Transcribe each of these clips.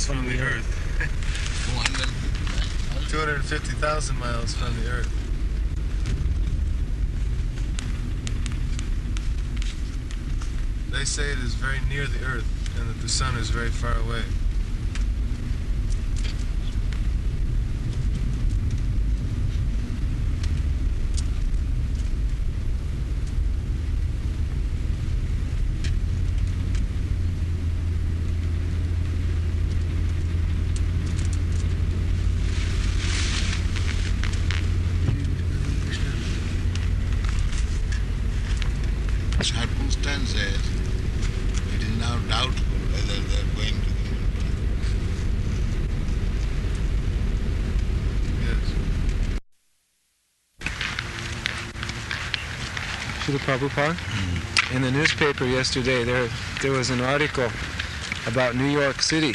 miles from, the, Earth. 250,000 miles from the Earth. They say it is very near the Earth and that the Sun is very far away. Circumstances, it is now doubtful whether they are going to the moon. Prabhupada? In the newspaper yesterday, there there was an article about New York City.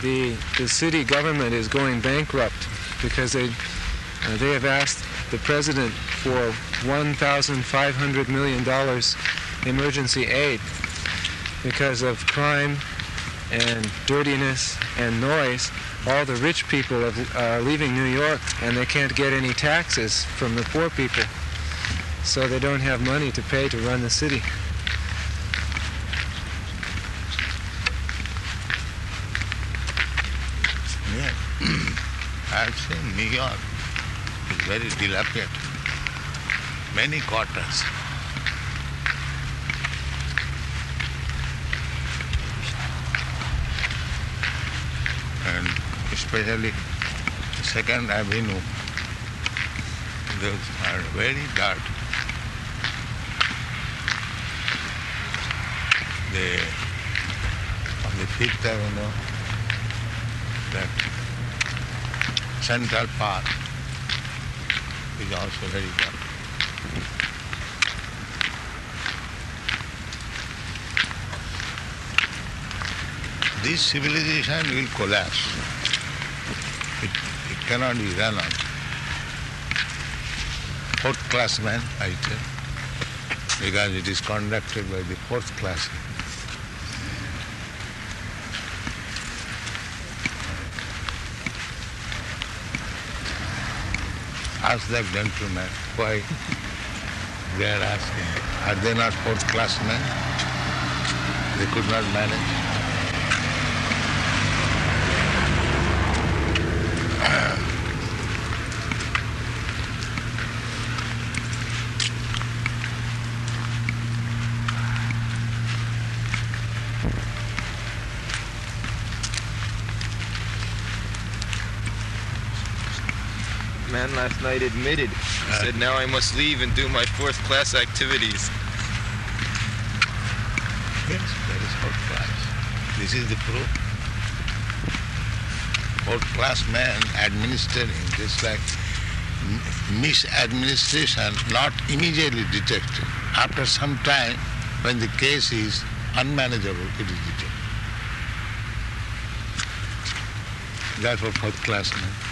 The the city government is going bankrupt because they uh, they have asked the president for 1,500 million dollars emergency aid because of crime and dirtiness and noise. All the rich people are leaving New York and they can't get any taxes from the poor people, so they don't have money to pay to run the city. Yeah. I have seen New York is very dilapidated. Many quarters. And especially Second Avenue, those are very dark. The on the Fifth Avenue, that Central Park is also very dark. This civilization will collapse. It, it cannot be run on. Fourth class man, I tell, because it is conducted by the fourth class. Ask that gentleman why they are asking. Are they not fourth class men? They could not manage. Man last night admitted. He said, now I must leave and do my fourth class activities. Yes, that is fourth class. This is the proof. Fourth class man administering, just like misadministration, not immediately detected. After some time, when the case is unmanageable, it is detected. Therefore, fourth class man.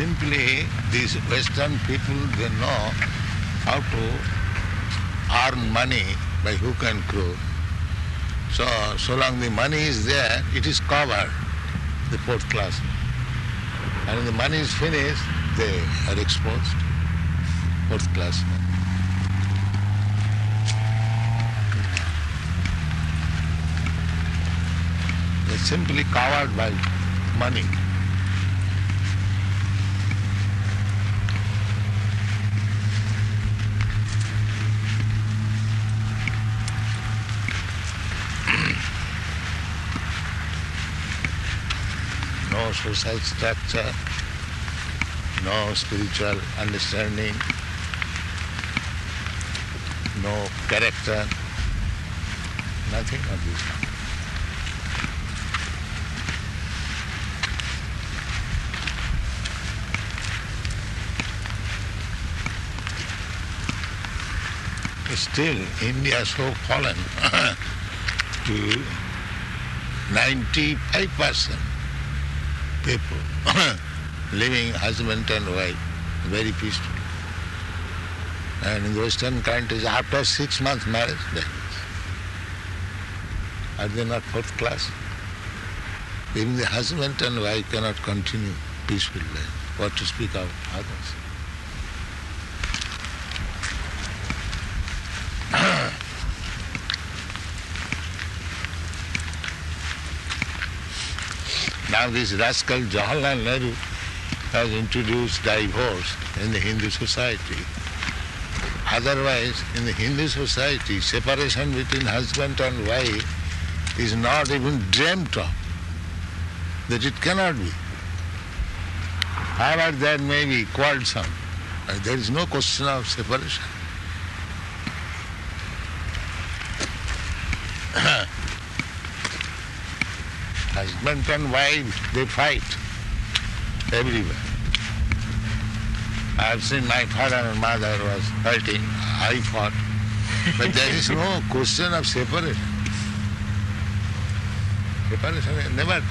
Simply, these Western people, they know how to earn money by hook and crook. So, so long the money is there, it is covered, the fourth class. And when the money is finished, they are exposed, fourth class. They're simply covered by money. No social structure, no spiritual understanding, no character, nothing of this. still India is so fallen to 95% people living husband and wife very peacefully. And in Western countries, after six months marriage, are they not fourth class? Even the husband and wife cannot continue peaceful life. What to speak of others? Now this rascal Jawaharlal Nehru has introduced divorce in the Hindu society. Otherwise, in the Hindu society, separation between husband and wife is not even dreamt of. That it cannot be. However, there may be quarrelsome. There is no question of separation. Husband and wife, they fight everywhere. I have seen my father and mother was fighting, I fought. But there is no question of separation. Separation is never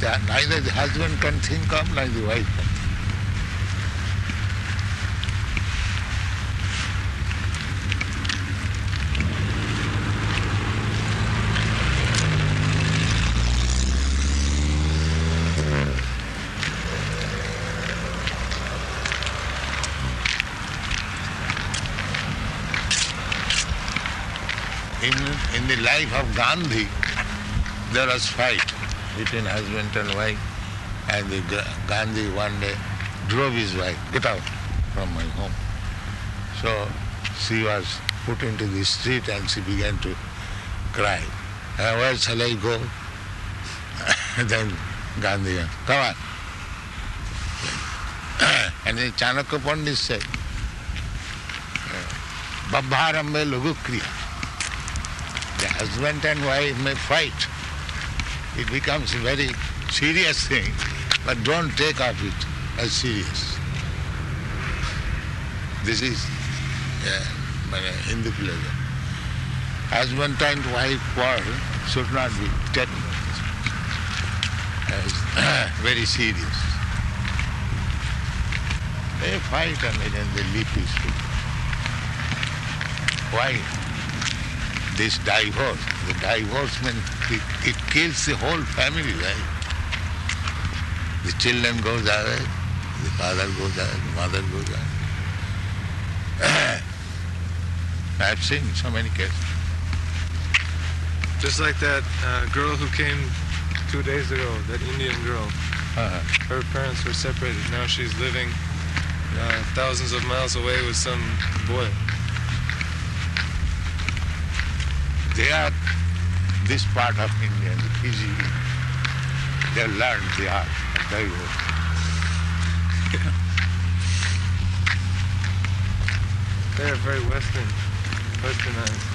there. Neither the husband can think of, neither the wife can. In, the life of Gandhi, there was fight between husband and wife, and the Gandhi one day drove his wife, get out from my home. So she was put into the street and she began to cry. "Uh, where shall I go? then Gandhi, come on. and the Chanakya Pandit said, Babharambe Lagu Kriya. The husband and wife may fight. It becomes a very serious thing, but don't take of it as serious. This is uh, Hindu philosophy. Husband and wife quarrel should not be taken as very serious. They fight and then they live peacefully. Why? This divorce, the divorce means it, it kills the whole family life. The children goes away, the father goes away, the mother goes away. I have seen so many cases. Just like that uh, girl who came two days ago, that Indian girl. Uh-huh. Her parents were separated. Now she's living uh, thousands of miles away with some boy. They are this part of India, the Fiji, they learned the art of divorce. They are very Western, Westernized.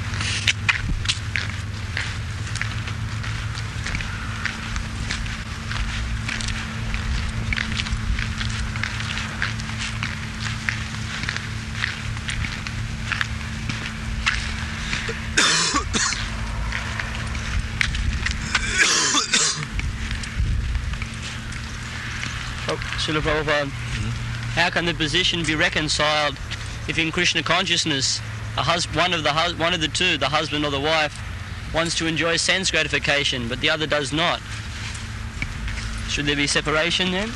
Oh, Srila Prabhupada, how can the position be reconciled if in Krishna consciousness a hus- one of the hus- one of the two, the husband or the wife, wants to enjoy sense gratification, but the other does not? Should there be separation then?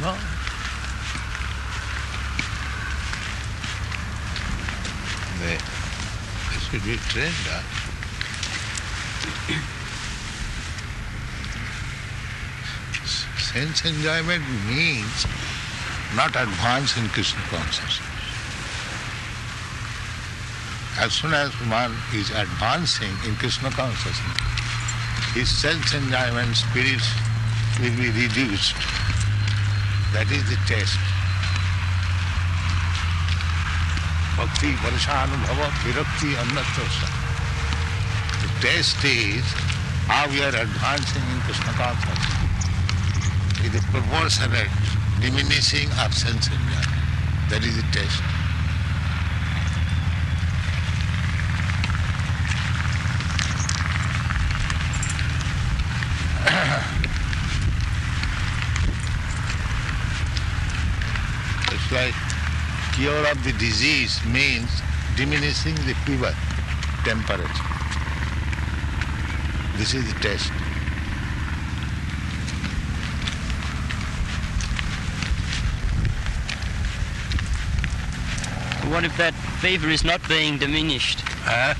No. They, they should be trained up. Sense enjoyment means not advance in Krishna consciousness. As soon as one is advancing in Krishna consciousness, his sense enjoyment spirit will be reduced. That is the test. Bhakti, Varshanubhava, Virakti, Annatosha. The test is how we are advancing in Krishna consciousness. It is proportionate, diminishing absence in man. That is the test. it's like cure of the disease means diminishing the fever temperature. This is the test. What if that fever is not being diminished? Huh?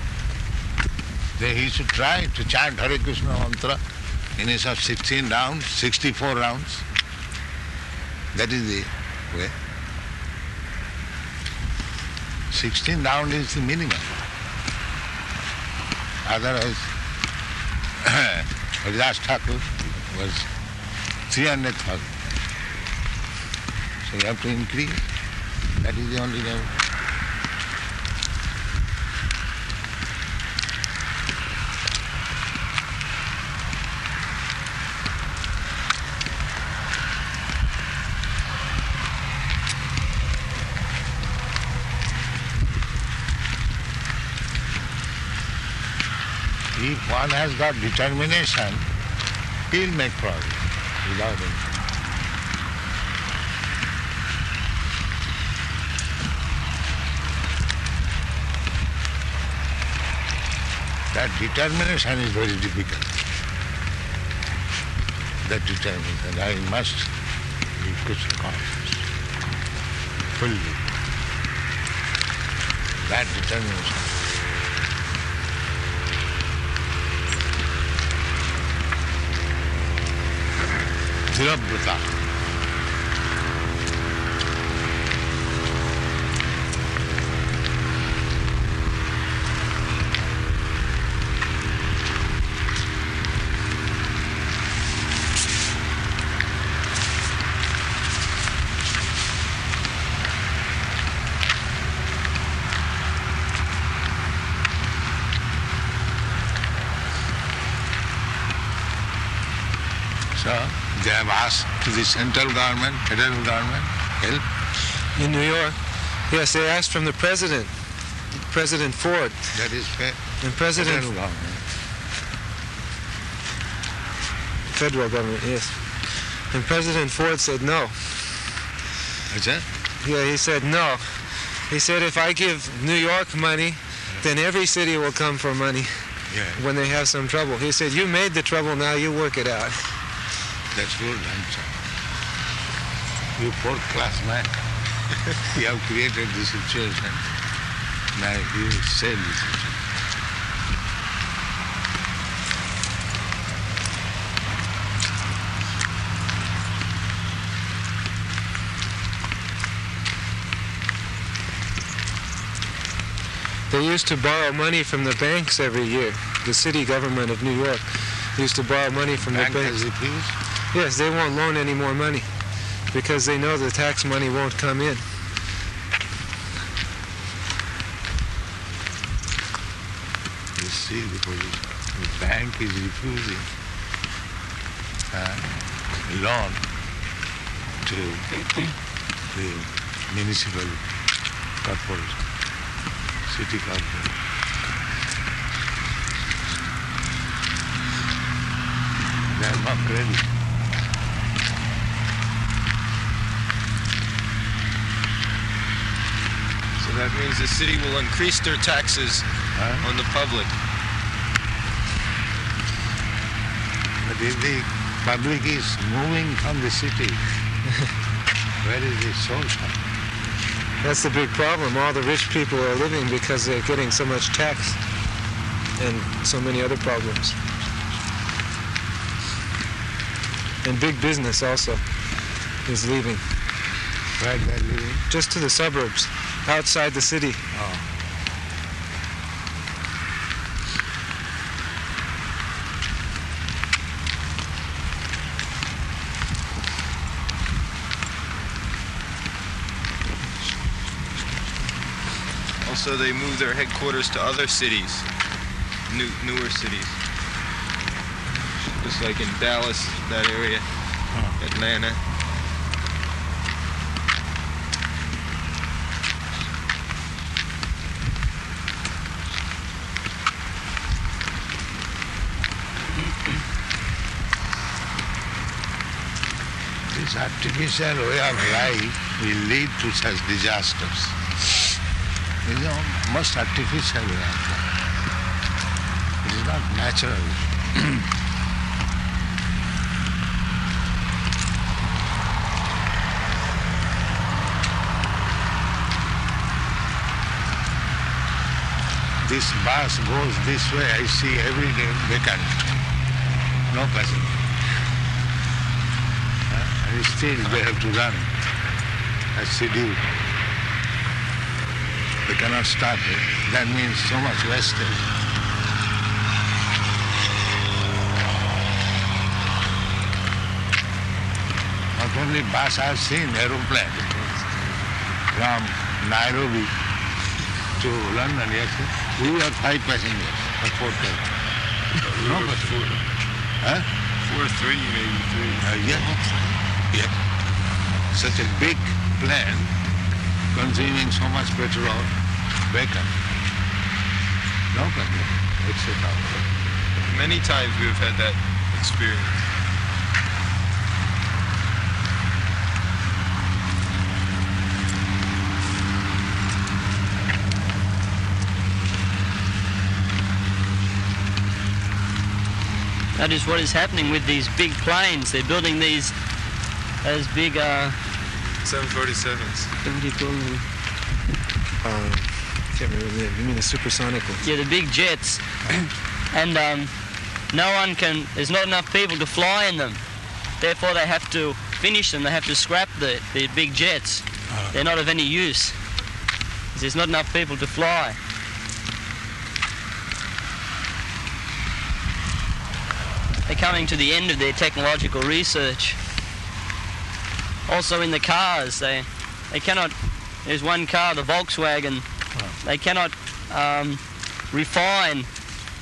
He should try to chant Hare Krishna mantra in his of 16 rounds, 64 rounds. That is the way. 16 round is the minimum. Otherwise, Haridas Thakur was 300,000. So you have to increase. That is the only level. If one has got determination, he'll make progress without any. That determination is very difficult. That determination, I must be Krishna conscious. Fully. That determination. Dhirabrata. So they have asked to the central government, federal government, help. In New York, yes, they asked from the president, President Ford, That is fa- and President federal government. federal government, yes. And President Ford said no. Is that? Yeah, he said no. He said if I give New York money, then every city will come for money Yeah, when they have some trouble. He said you made the trouble, now you work it out. that's good answer. You fourth class man. you have created this situation. Now you save this situation. They used to borrow money from the banks every year. The city government of New York used to borrow money from Bank the banks. Yes, they won't loan any more money because they know the tax money won't come in. You see the. The bank is refusing uh, loan to the municipal corporation, city corporation. They are not ready. So that means the city will increase their taxes Huh? on the public. But if the public is moving from the city, where is the source? of? That's the big problem. All the rich people are living because they're getting so much tax and so many other problems. And big business also is leaving Where they are living? just to the suburbs, outside the city. Oh. Also, they move their headquarters to other cities, new, newer cities. Just like in Dallas, that area, Atlanta. This artificial way of life will lead to such disasters. Is a most artificial way of life. It is not natural. this bus goes this way, I see every day vacant. No passenger. Still they have to run as scheduled. They cannot stop it. That means so much wastage. Not only bus, I've seen aeroplane from Nairobi to London, yes. We have five passengers or four passengers. No passenger. Huh? Four, three, maybe three. Uh, yeah. Yeah. Such a big plane consuming so much petrol, bacon. No passenger. Etc. Many times we have had that experience. That is what is happening with these big planes. They're building these as big uh, 747s. what do you call them? Um, can't remember the name. You mean the supersonic ones? Yeah, the big jets. and um, no one can, there's not enough people to fly in them. Therefore, they have to finish them. They have to scrap the, the big jets. They're not of any use. There's not enough people to fly. They're coming to the end of their technological research. Also in the cars, they, they cannot, there's one car, the Volkswagen, they cannot um, refine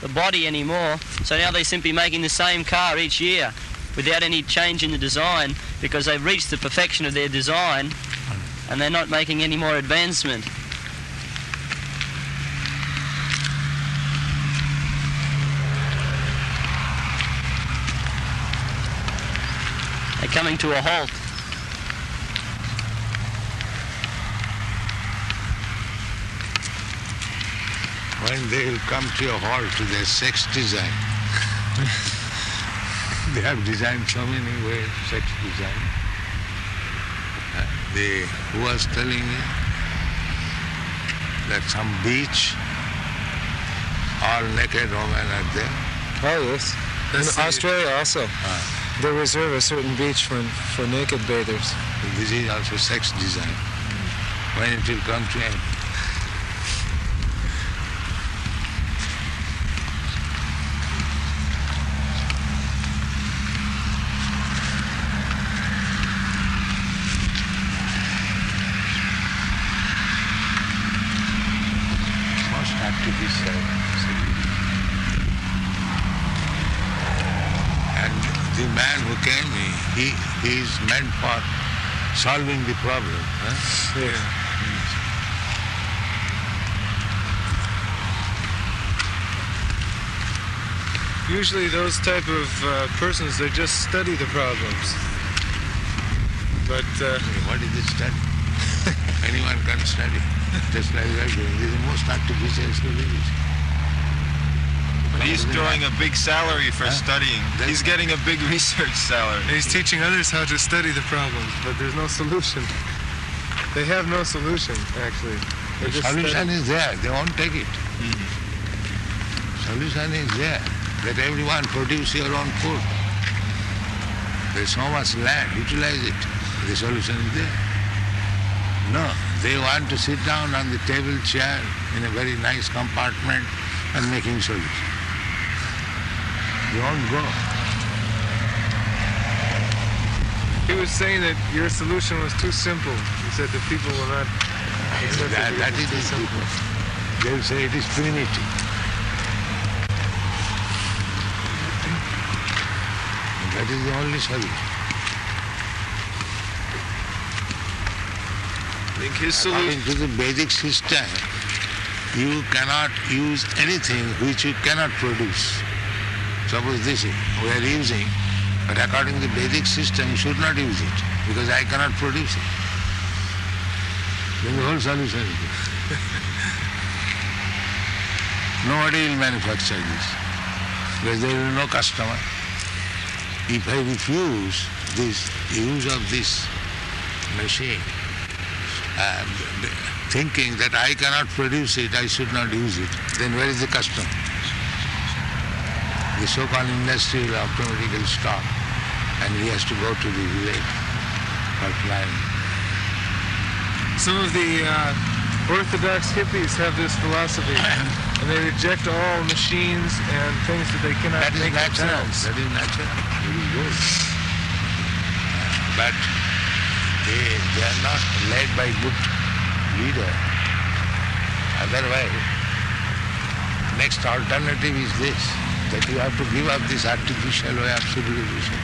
the body anymore. So now they're simply making the same car each year without any change in the design because they've reached the perfection of their design and they're not making any more advancement. They're coming to a halt. When they will come to a halt to their sex design. they have designed so many ways, sex design. Uh, They, who was telling me that some beach, all naked women are there. Oh, yes. In Australia also. They reserve a certain beach for, for naked bathers. This is also sex design. When it will come to end. Most artificial. And the man who came, he, is meant for solving the problem. huh? Yes. Usually those type of uh, persons, they just study the problems. But uh, What is this study? Anyone can study. Just like we are doing. This is the most artificial studies. He's drawing a big salary for Huh? studying. He's getting a big research salary. He's teaching others how to study the problems, but there's no solution. They have no solution, actually. They The just solution study. is there. They won't take it. Mm-hmm. Solution is there. Let everyone produce your own food. There's so much land. Utilize it. The solution is there. No, they want to sit down on the table chair in a very nice compartment and making solution. Won't go. He was saying that your solution was too simple. He said the people will not accept That, that is the people. They will say it is primitive. That is the only solution. I think his solution. According to the Vedic system, you cannot use anything which you cannot produce. Suppose this is, we are using, but according to the Vedic system, you should not use it. because I cannot produce it. Then the whole solution is there. Nobody will manufacture this because there is no customer. If I refuse this use of this machine, uh, thinking that I cannot produce it, I should not use it, then where is the customer? The so-called industrial will automatically stop and he has to go to the village for planning. Some of the uh, Orthodox hippies have this philosophy, and they reject all machines and things that they cannot That is make natural. themselves. That is natural. Very good. But they, they are not led by good leader. Otherwise, next alternative is this, that you have to give up this artificial way of civilization.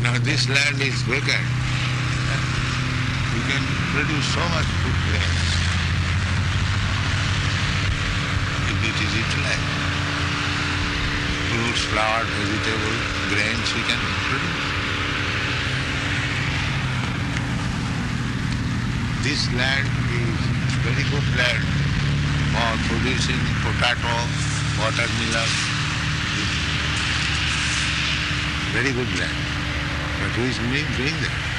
Now this land is vacant. You can produce so much food if it is utilized. Fruits, flowers, vegetables, grains we can produce. This land is very good land for producing potato, watermelon. Very good land. But who is doing that?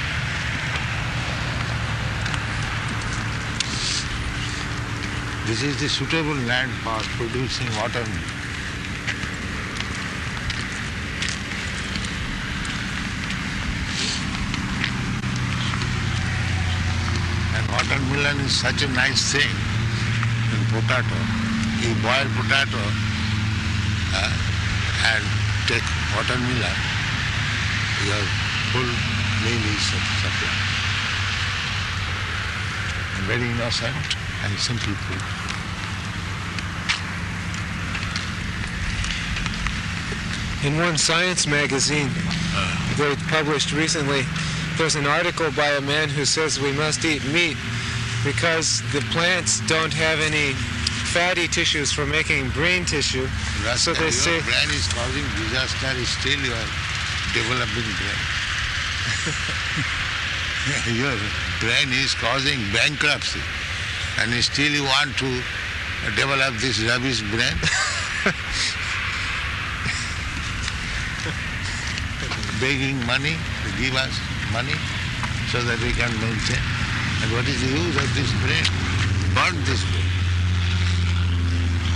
This is the suitable land for producing watermelon. And watermelon is such a nice thing in potato. You boil potato uh, and take watermelon, your full meal is supplied. Very innocent and simple food. In one science magazine they published recently, there's an article by a man who says we must eat meat because the plants don't have any fatty tissues for making brain tissue. So they your say- brain is causing disaster, still you are developing brain. your brain is causing bankruptcy and still you want to develop this rubbish brain? Begging money to give us money so that we can maintain. And what is the use of this brain? Burn this brain.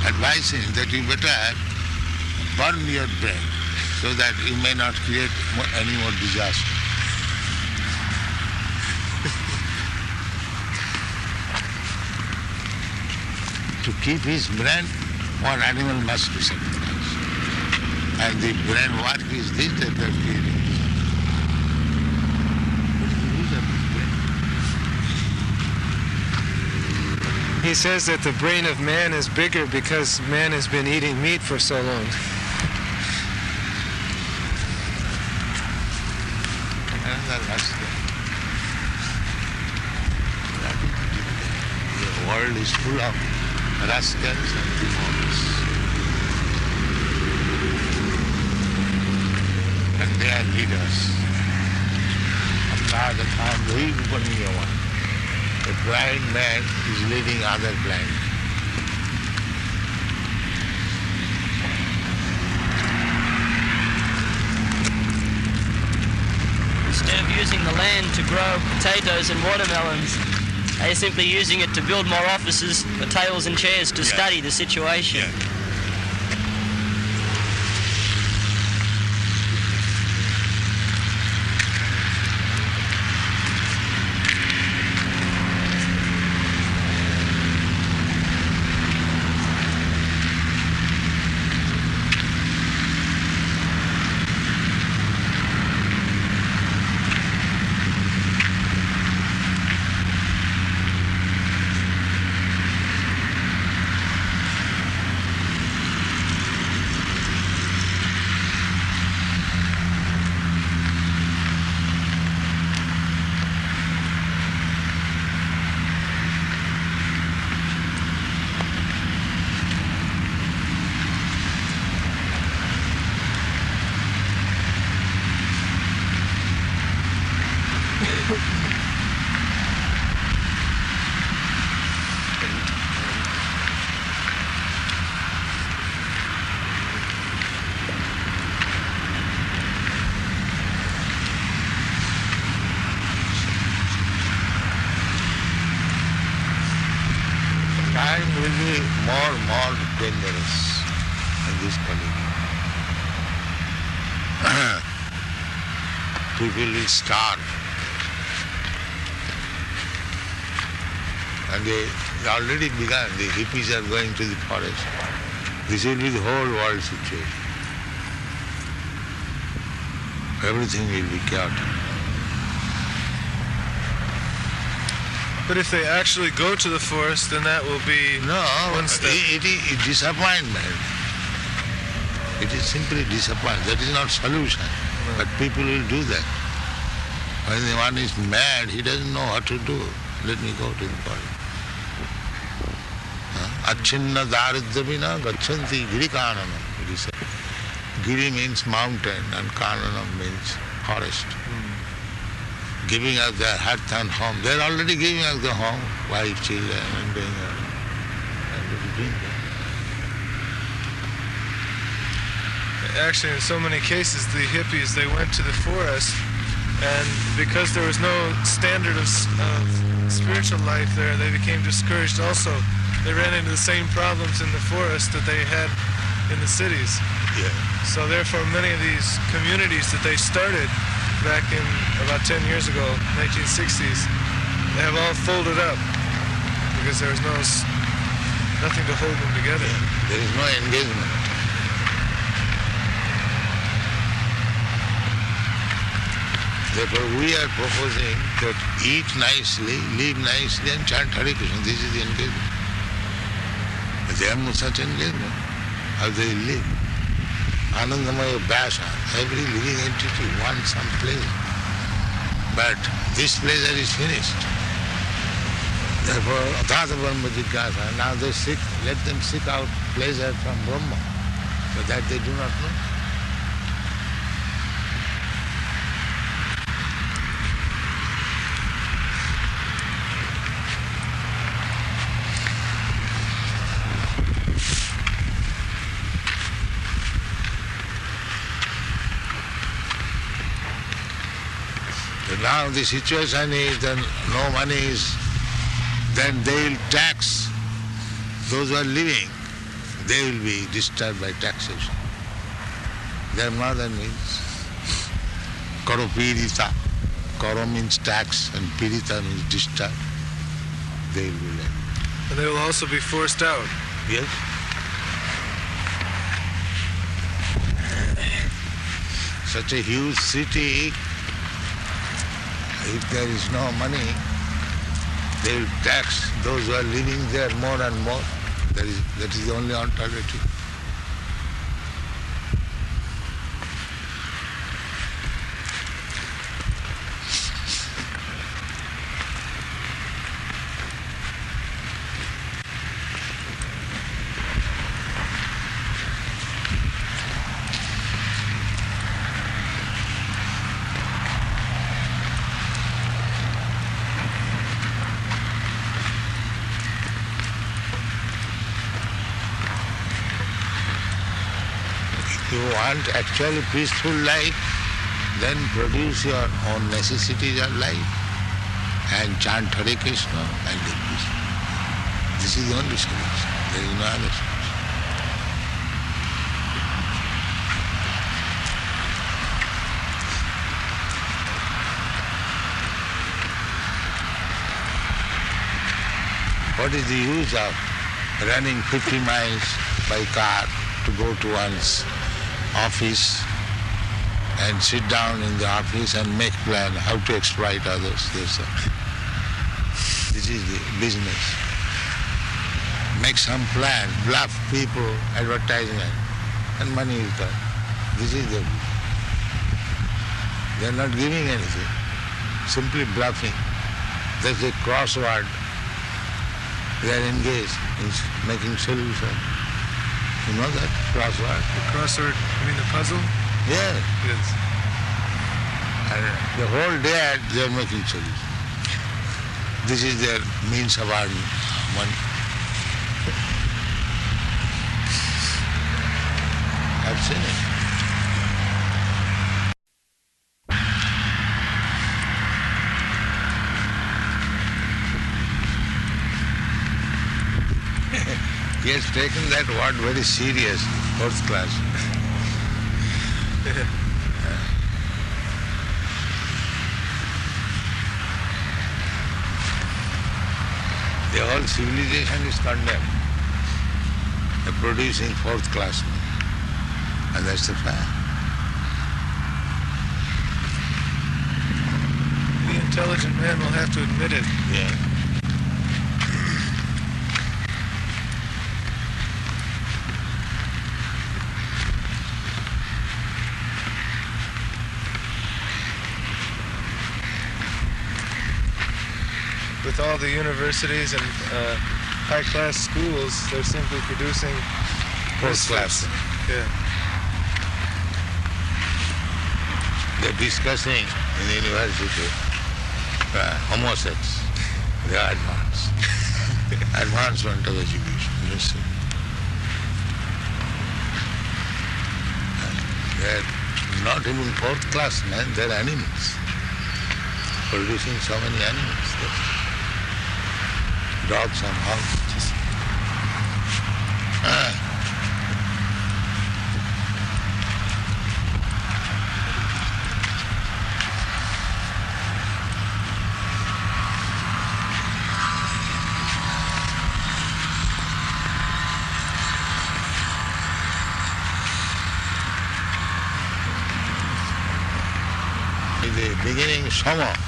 Advising that you better burn your brain so that you may not create any more disaster. to keep his brain, one animal must be sacrificed. And the brain work is this that they are creating. What is the use of this brain? He says that the brain of man is bigger because man has been eating meat for so long. The world is full of rascals and demons. And they are leaders. Now the time, we will be one. A blind man is leading other blind. Instead of using the land to grow potatoes and watermelons, they're simply using it to build more offices for tables and chairs to Yeah. study the situation. Time will starve. And they already began, The hippies are going to the forest. This will be the whole world situation. Everything will be chaotic. But if they actually go to the forest, then that will be No, One step. it, it is disappointment. It is simply disappointment. That is not solution. But people will do that. When the one is mad, he doesn't know what to do. Let me go to the forest. Achinna daridravina gachanti girikananam. Is said. Giri means mountain and kananam means forest. Giving up their hearth and home. They are already giving up the home, wife, children, and doing that. actually in so many cases the hippies they went to the forest and because there was no standard of, of spiritual life there they became discouraged also they ran into the same problems in the forest that they had in the cities Yeah. so therefore many of these communities that they started back in about 10 years ago 1960s they have all folded up because there was no nothing to hold them together There is no engagement. Therefore, we are proposing that eat nicely, live nicely, and chant Hare Krishna. This is the engagement. But they have no such engagement. How they live? Anandamaya Vyasa, every living entity wants some pleasure. But this pleasure is finished. Therefore, Adhata Brahma Jigyasa, now they seek, let them seek out pleasure from Brahma. But that they do not know. So now the situation is that no money is, then they will tax those who are living, they will be disturbed by taxation. Their mother means karo pirita. Karo means tax and pirita means disturbed. They will be left. and they will also be forced out Yes? Such a huge city, if there is no money, they will tax those who are living there more and more. That is, that is the only alternative. If you want actually peaceful life, then produce your own necessities of life and chant Hare Krishna and live peaceful. This is the only solution. There is no other solution. What is the use of running 50 miles by car to go to one's office and sit down in the office and make plan how to exploit others. This, is the business. Make some plan, bluff people, advertisement, and money is done. This is the They are not giving anything, simply bluffing. There's a crossword. They are engaged in making solution. You know that crossword? the crossword I mean the puzzle Yeah. yes And the whole day they are making solution. This is their means of earning money. I've seen it. He has taken that word very serious, fourth class. The whole civilization is condemned. They're producing fourth class. And that's the fact. The intelligent man will have to admit it. Yeah. With all the universities and uh, high-class schools, they're simply producing Fourth class. Yeah. They're discussing in the university uh, homosex. They are advanced. Advancement of education. You see. They're not even fourth class men, they're animals. Producing so many animals. Dogs hogs. Ah. The beginning, Sama.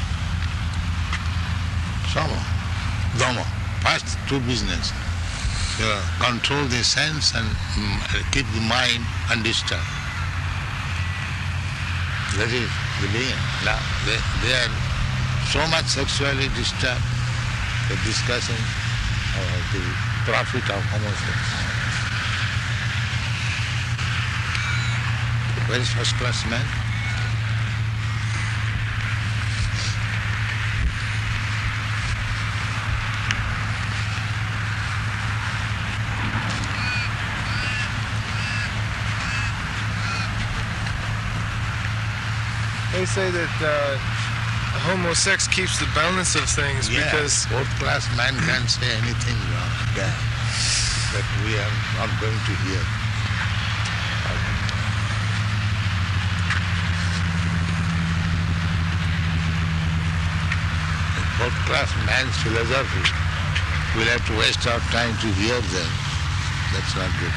Two business. Uh, control the sense and mm, keep the mind undisturbed. That is the beginning. Now they, they are so much sexually disturbed. They're discussing uh, the profit of homosexuality. Very first class man. They say that uh, homosex keeps the balance of things because fourth class man can't say anything wrong bad that we are not going to hear. Fourth class man's philosophy, we'll have to waste our time to hear them. That's not good.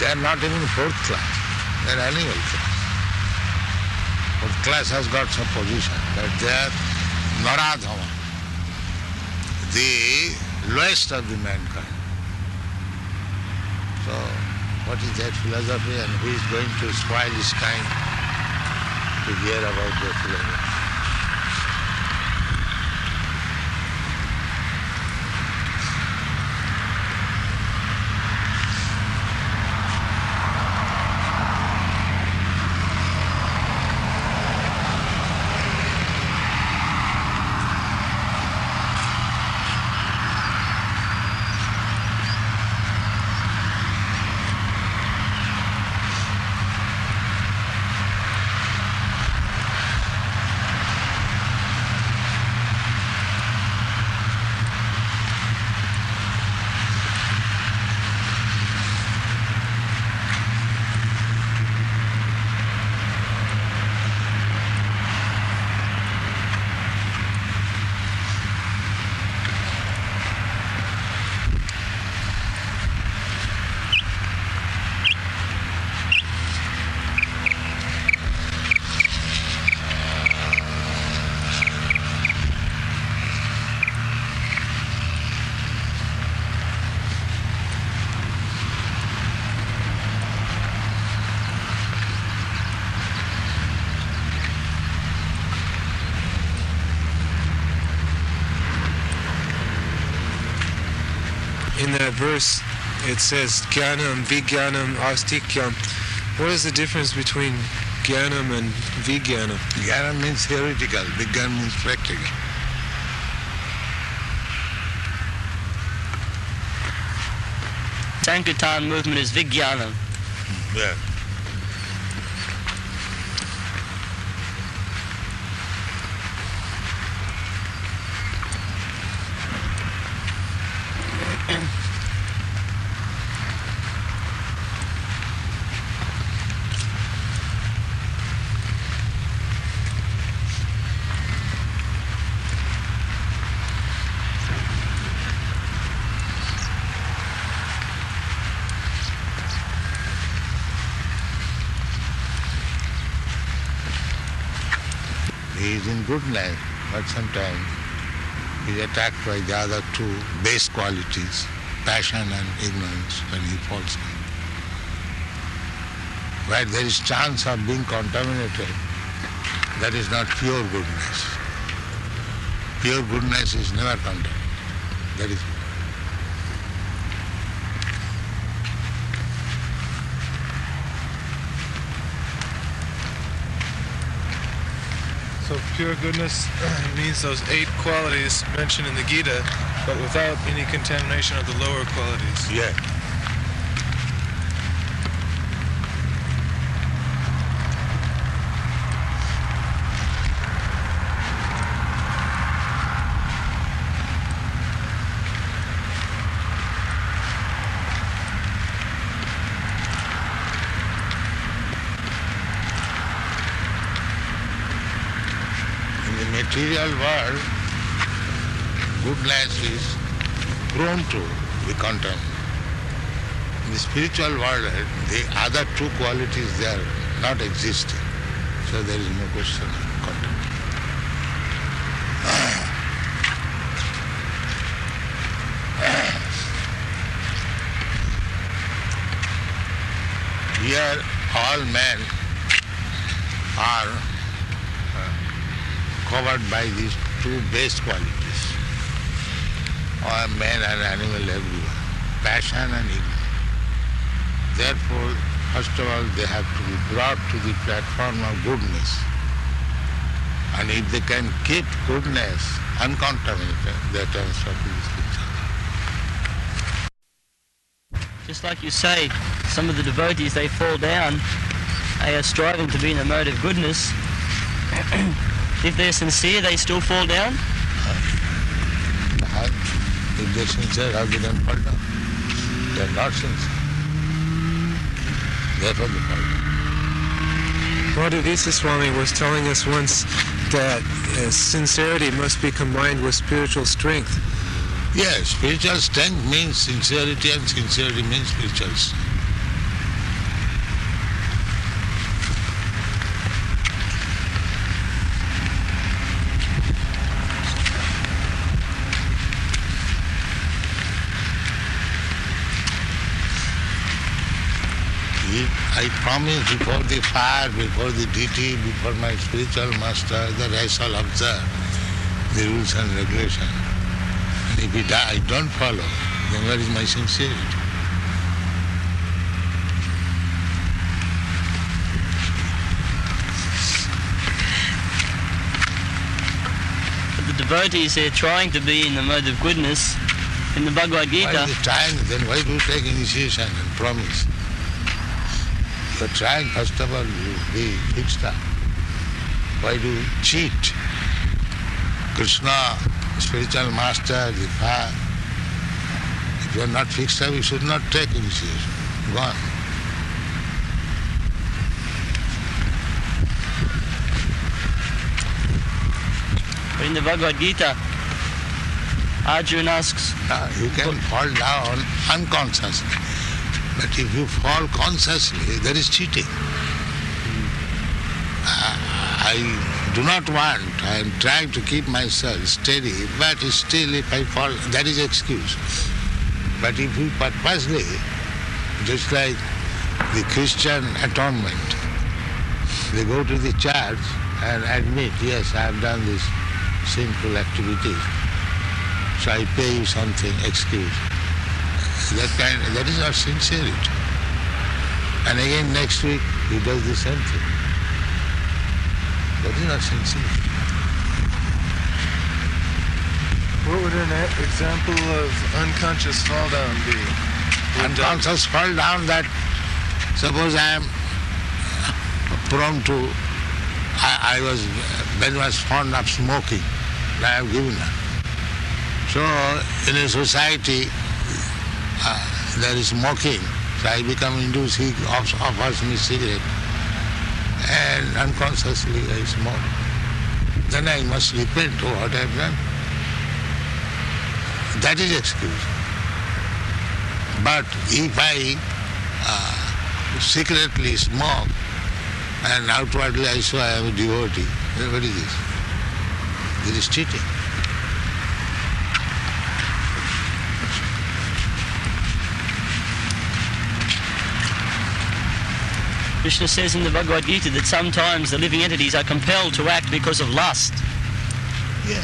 They are not even fourth class. They are animal class. Has got some position, but they are Naradhama, the lowest of the mankind. So, what is that philosophy and who is going to spoil his time to hear about their philosophy? In that verse it says jnanam vijnanam astikyam What is the difference between Jnanam and Vijnanam? Jnana means theoretical, Vigyan means practical. Sankirtan movement is Vijnanam. Yeah. He is in good life, but sometimes he is attacked by the other two base qualities, passion and ignorance, and he falls in. Where there is chance of being contaminated, that is not pure goodness. Pure goodness is never contaminated. That is So pure goodness means those eight qualities mentioned in the Gita, but without any contamination of the lower qualities. yeah. In material world, goodness is prone to be content. In the spiritual world, the other two qualities they are not existing. So there is no question of content. Here all men are covered by these two base qualities. All men and animal everywhere. Passion and ignorance. Therefore, first of all, they have to be brought to the platform of goodness. And if they can keep goodness uncontaminated, they transferred to the spiritual. Just like you say, some of the devotees, they fall down. They are striving to be in the mode of goodness. if they're sincere, they still fall down. How- If they're sincere, how they don't fall down? They're not sincere. Therefore they fall down. Madhudvisa Swami was telling us once that uh, sincerity must be combined with spiritual strength. Yes, spiritual strength means sincerity and sincerity means spiritual strength. If I promise before the fire, before the deity, before my spiritual master that I shall observe the rules and regulations. And if it, I don't follow, then where is my sincerity? The devotees, they're trying to be in the mode of goodness. In the Bhagavad Why Gita, is it trying? Then why do you take initiation and promise? You're trying, first of all, you be fixed up. Why do you cheat? Krishna, spiritual master, the fire. If you're not fixed up, you should not take initiation. Go on. in the Bhagavad Gita, Arjuna asks, Uh, you can fall down unconsciously. But if you fall consciously, there is cheating. I do not want, I am trying to keep myself steady, but still if I fall, that is excuse. But if you purposely, just like the Christian atonement, they go to the church and admit, yes, I have done this sinful activities. So I pay you something, excuse. That kind, that is not sincerity. And again next week he does the same thing. That is not sincere. What would an example of unconscious fall down be? Would, uh, Unconscious fall down that suppose I am prone to, I, I was very much fond of smoking. I have given up. So in a society uh, there is smoking. So I become induced, he offers me cigarette and unconsciously I smoke. Then I must repent of what I have done. That is excuse. But if I uh, secretly smoke and outwardly I show I am a devotee, then what is this? This is cheating. Krishna says in the Bhagavad Gita that sometimes the living entities are compelled to act because of lust, Yeah.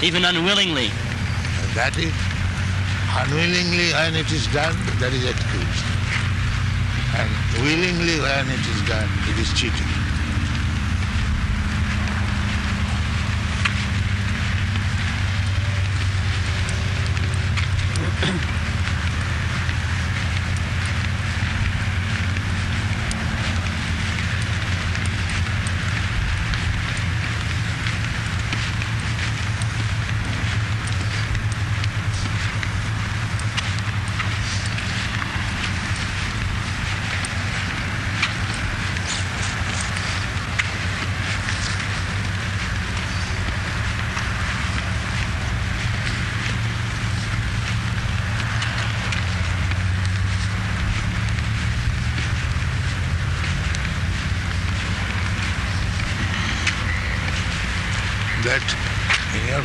even unwillingly. That is unwillingly when it is done, that is excuse. And willingly when it is done, it is cheating. that in your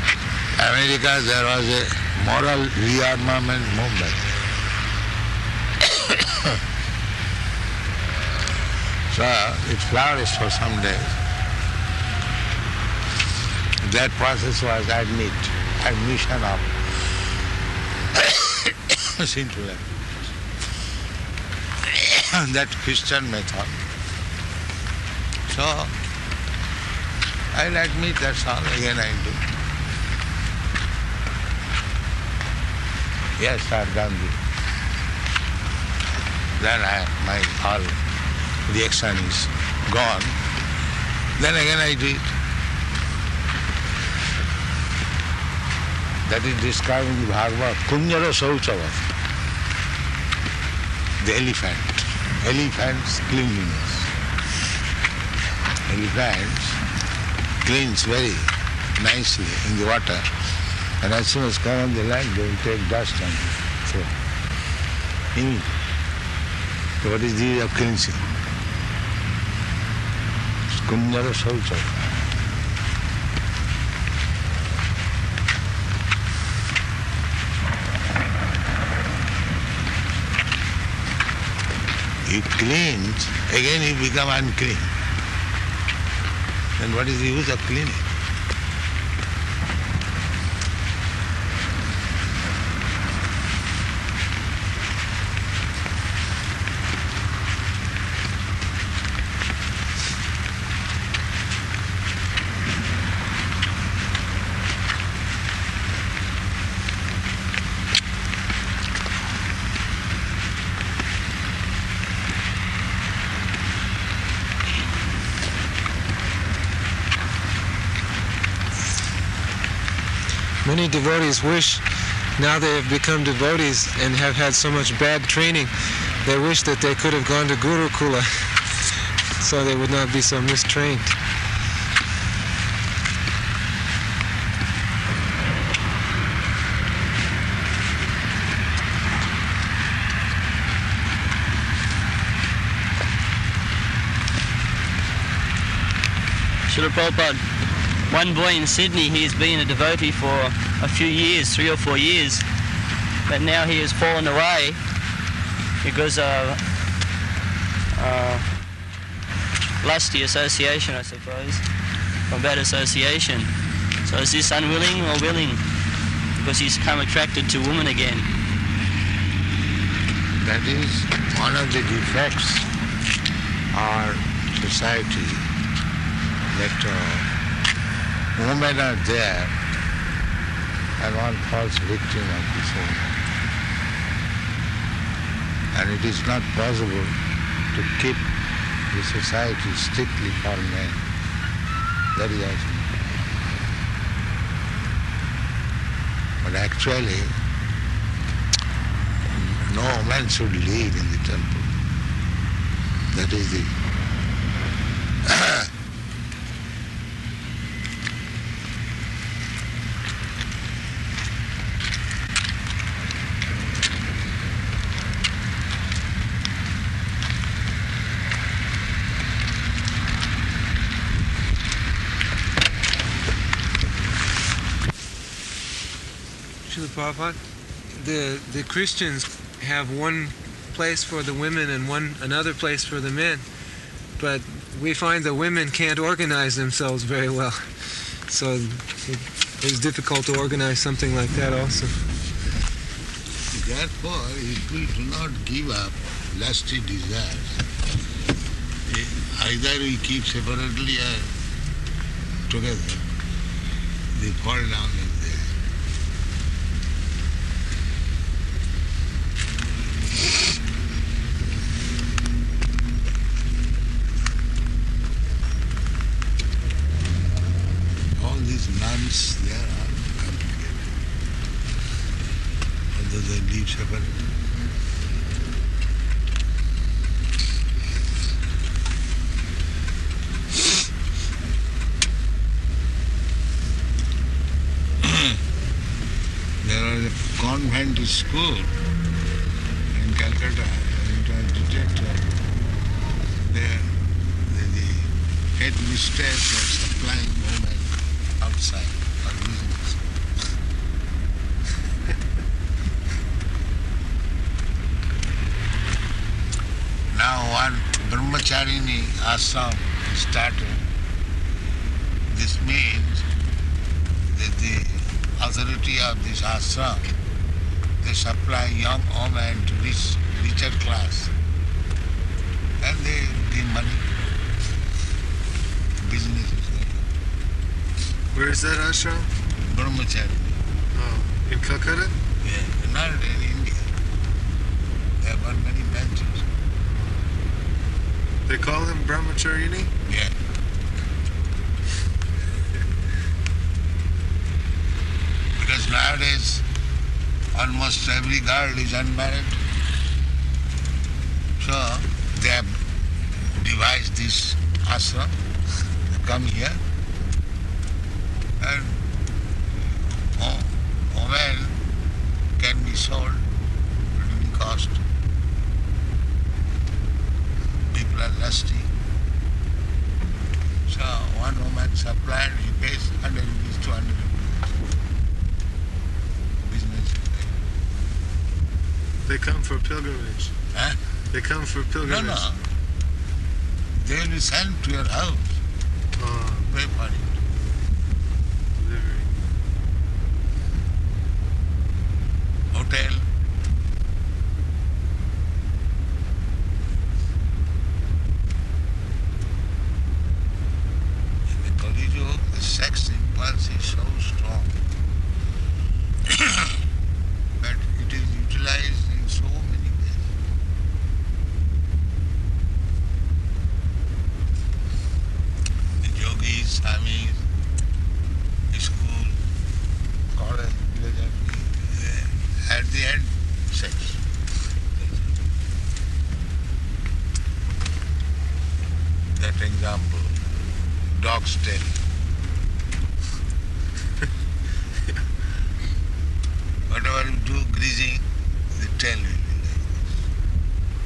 There was a moral rearmament movement. so it flourished for some days. That process was admit, admission of intellect. that Christian method. So I'll admit that's all again I do. Yes, I've done this. Then I, my all reaction is gone. Then again I do it. That is described in the Bhagavad, Kunjara Sauchava. The elephant. Elephant's cleanliness. Elephants cleans very nicely in the water. And as soon as come on the land, they will take dust and throw. Immediately. So what is the use of cleansing? It's Kunjara Sauchava. You cleanse, again you become unclean. Then what is the use of cleaning? Many devotees wish, now they have become devotees and have had so much bad training, they wish that they could have gone to Gurukula so they would not be so mistrained. Prabhupada, one boy in Sydney, he has been a devotee for a few years, three or four years, but now he has fallen away because of uh, lusty association, I suppose, from bad association. So is this unwilling or willing? Because he's come attracted to women again. That is one of the defects our society that uh, women are there and one falls victim of this woman. And it is not possible to keep the society strictly for men. That is also. But actually, no man should lead in the temple. That is the Srila Prabhupada, the the Christians have one place for the women and one another place for the men, but we find the women can't organize themselves very well, so it is difficult to organize something like that also. Therefore, we do not give up lusty desires, either we keep separately or together, the fall down is there. All these nuns, they are all complicated. Although separately. there was a convent school in Calcutta, and it was detected. There, the, the head mistress was supplying women outside for business. now one brahmacharini ashram started. This means that the authority of this ashram, they supply young women to rich, richer class. And they give money. Business. Where is that ashram? Brahmachari. Oh, in Calcutta? Yeah. Not in India. There are many branches. They call him Brahmacharini? Yeah. Because nowadays almost every girl is unmarried. So they have devised this ashram, come here, and wo- women can be sold at any cost. People are lusty. So one woman supplied, he pays 100 rupees, 200 rupees. Business. is there. They come for pilgrimage. Huh? They come for No, pilgrimage. no. They will be sent to your house. Oh, Pay for it. delivery. Hotel. In the Kali Yuga, the sex impulse is so strong. but it is utilized in so many ways. The yogis, swamis, school, college, philosophy, eh, at the end, sex. That example, dog's tail. Whatever you do, greasing, the tail will be like this.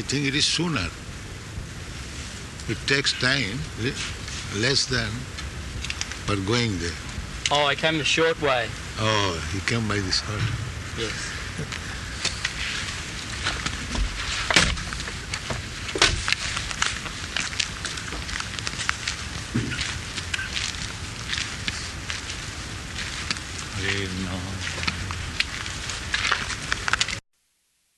I think it is sooner. It takes time, eh, less than but going there? Oh, I came a short way. Oh, you came by this road. Yes.